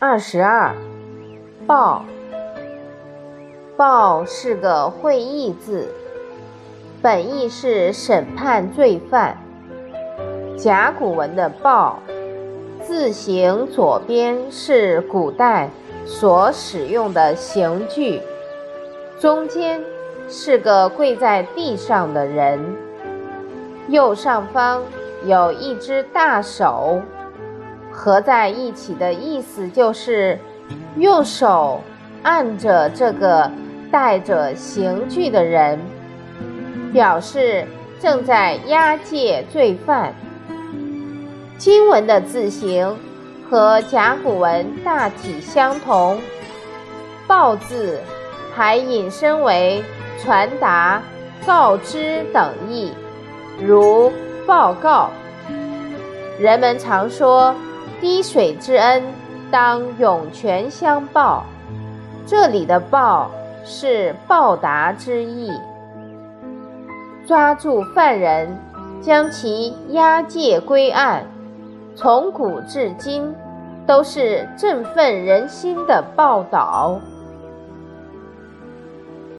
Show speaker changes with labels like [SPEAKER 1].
[SPEAKER 1] 二十二，报。报是个会意字，本意是审判罪犯。甲骨文的报，字形左边是古代所使用的刑具，中间是个跪在地上的人，右上方有一只大手。合在一起的意思就是用手按着这个带着刑具的人，表示正在押解罪犯。经文的字形和甲骨文大体相同，报字还引申为传达、告知等意，如报告。人们常说。滴水之恩，当涌泉相报。这里的“报”是报答之意。抓住犯人，将其押解归案，从古至今都是振奋人心的报道。